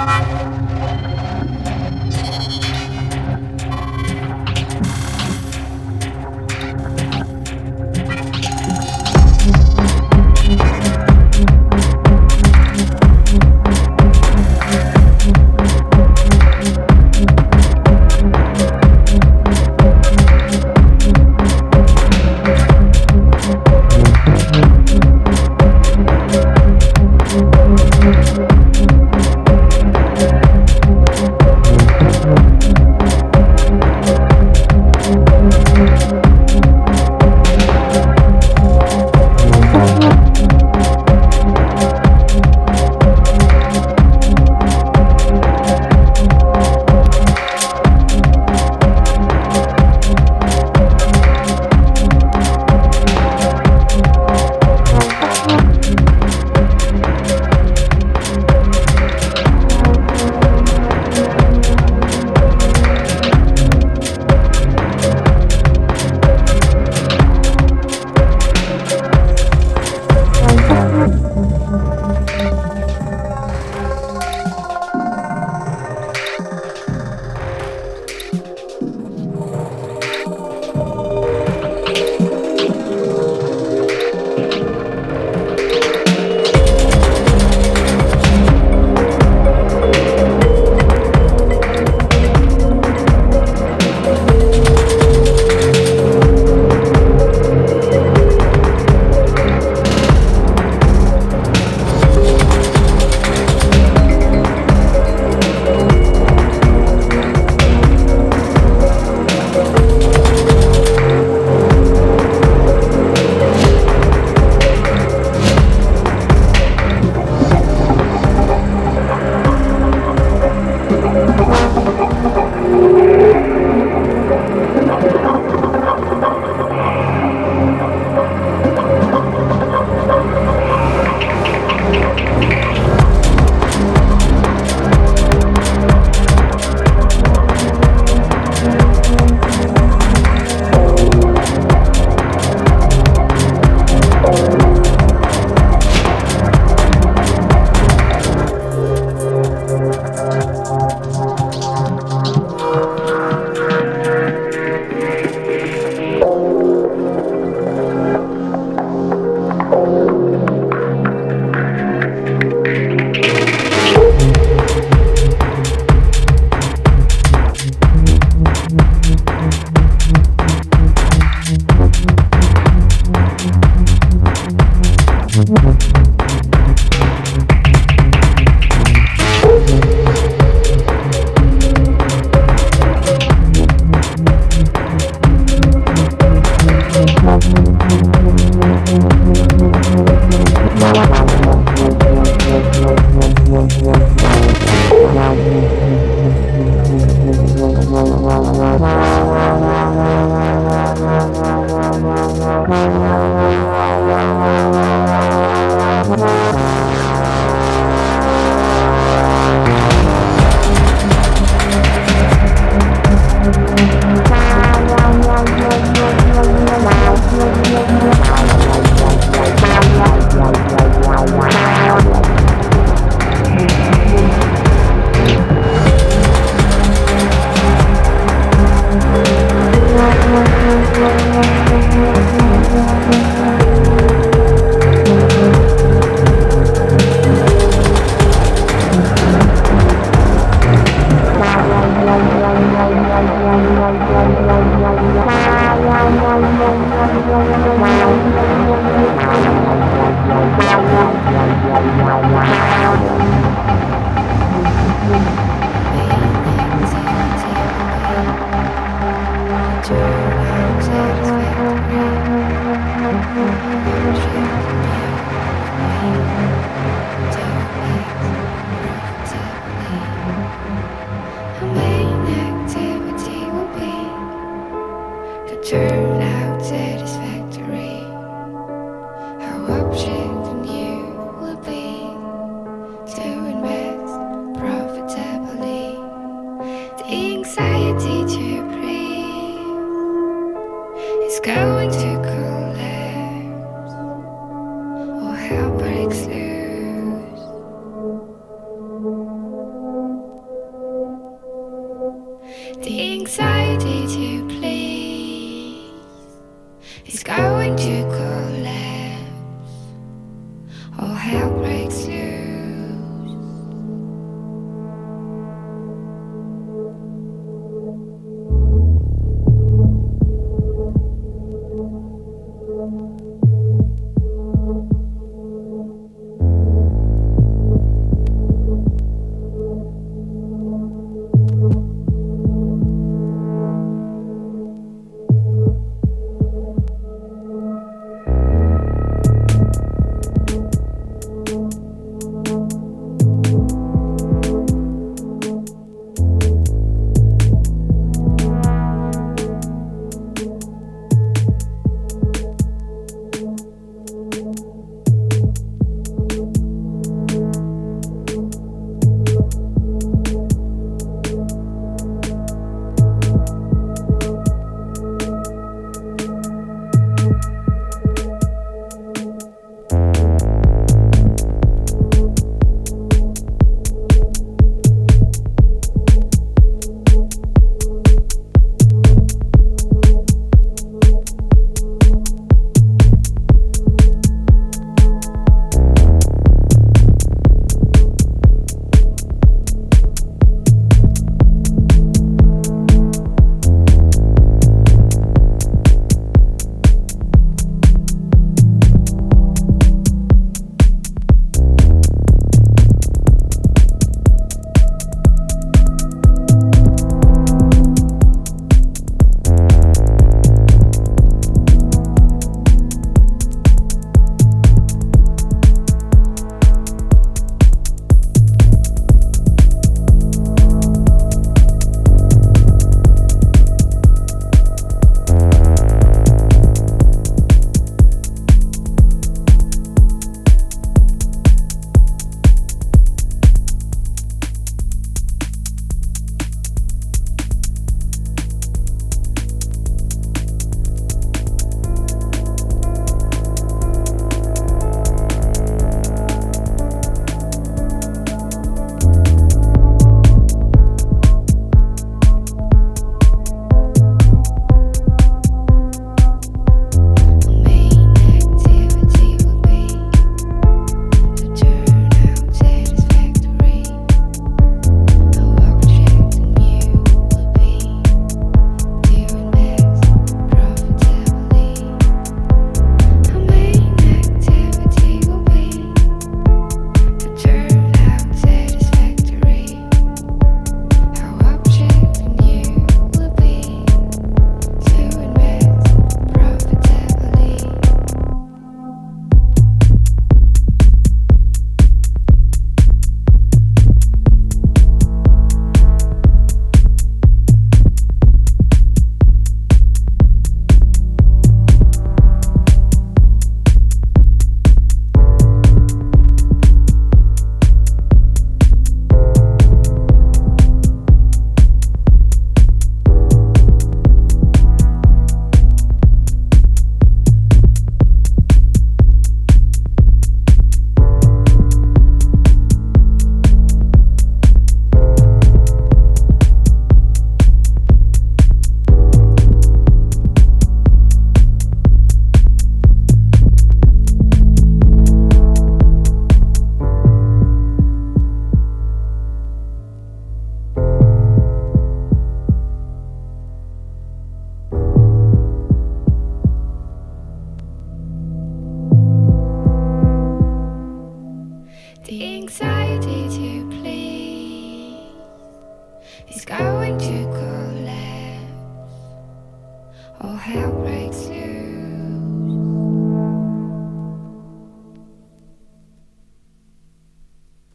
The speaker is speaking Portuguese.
Música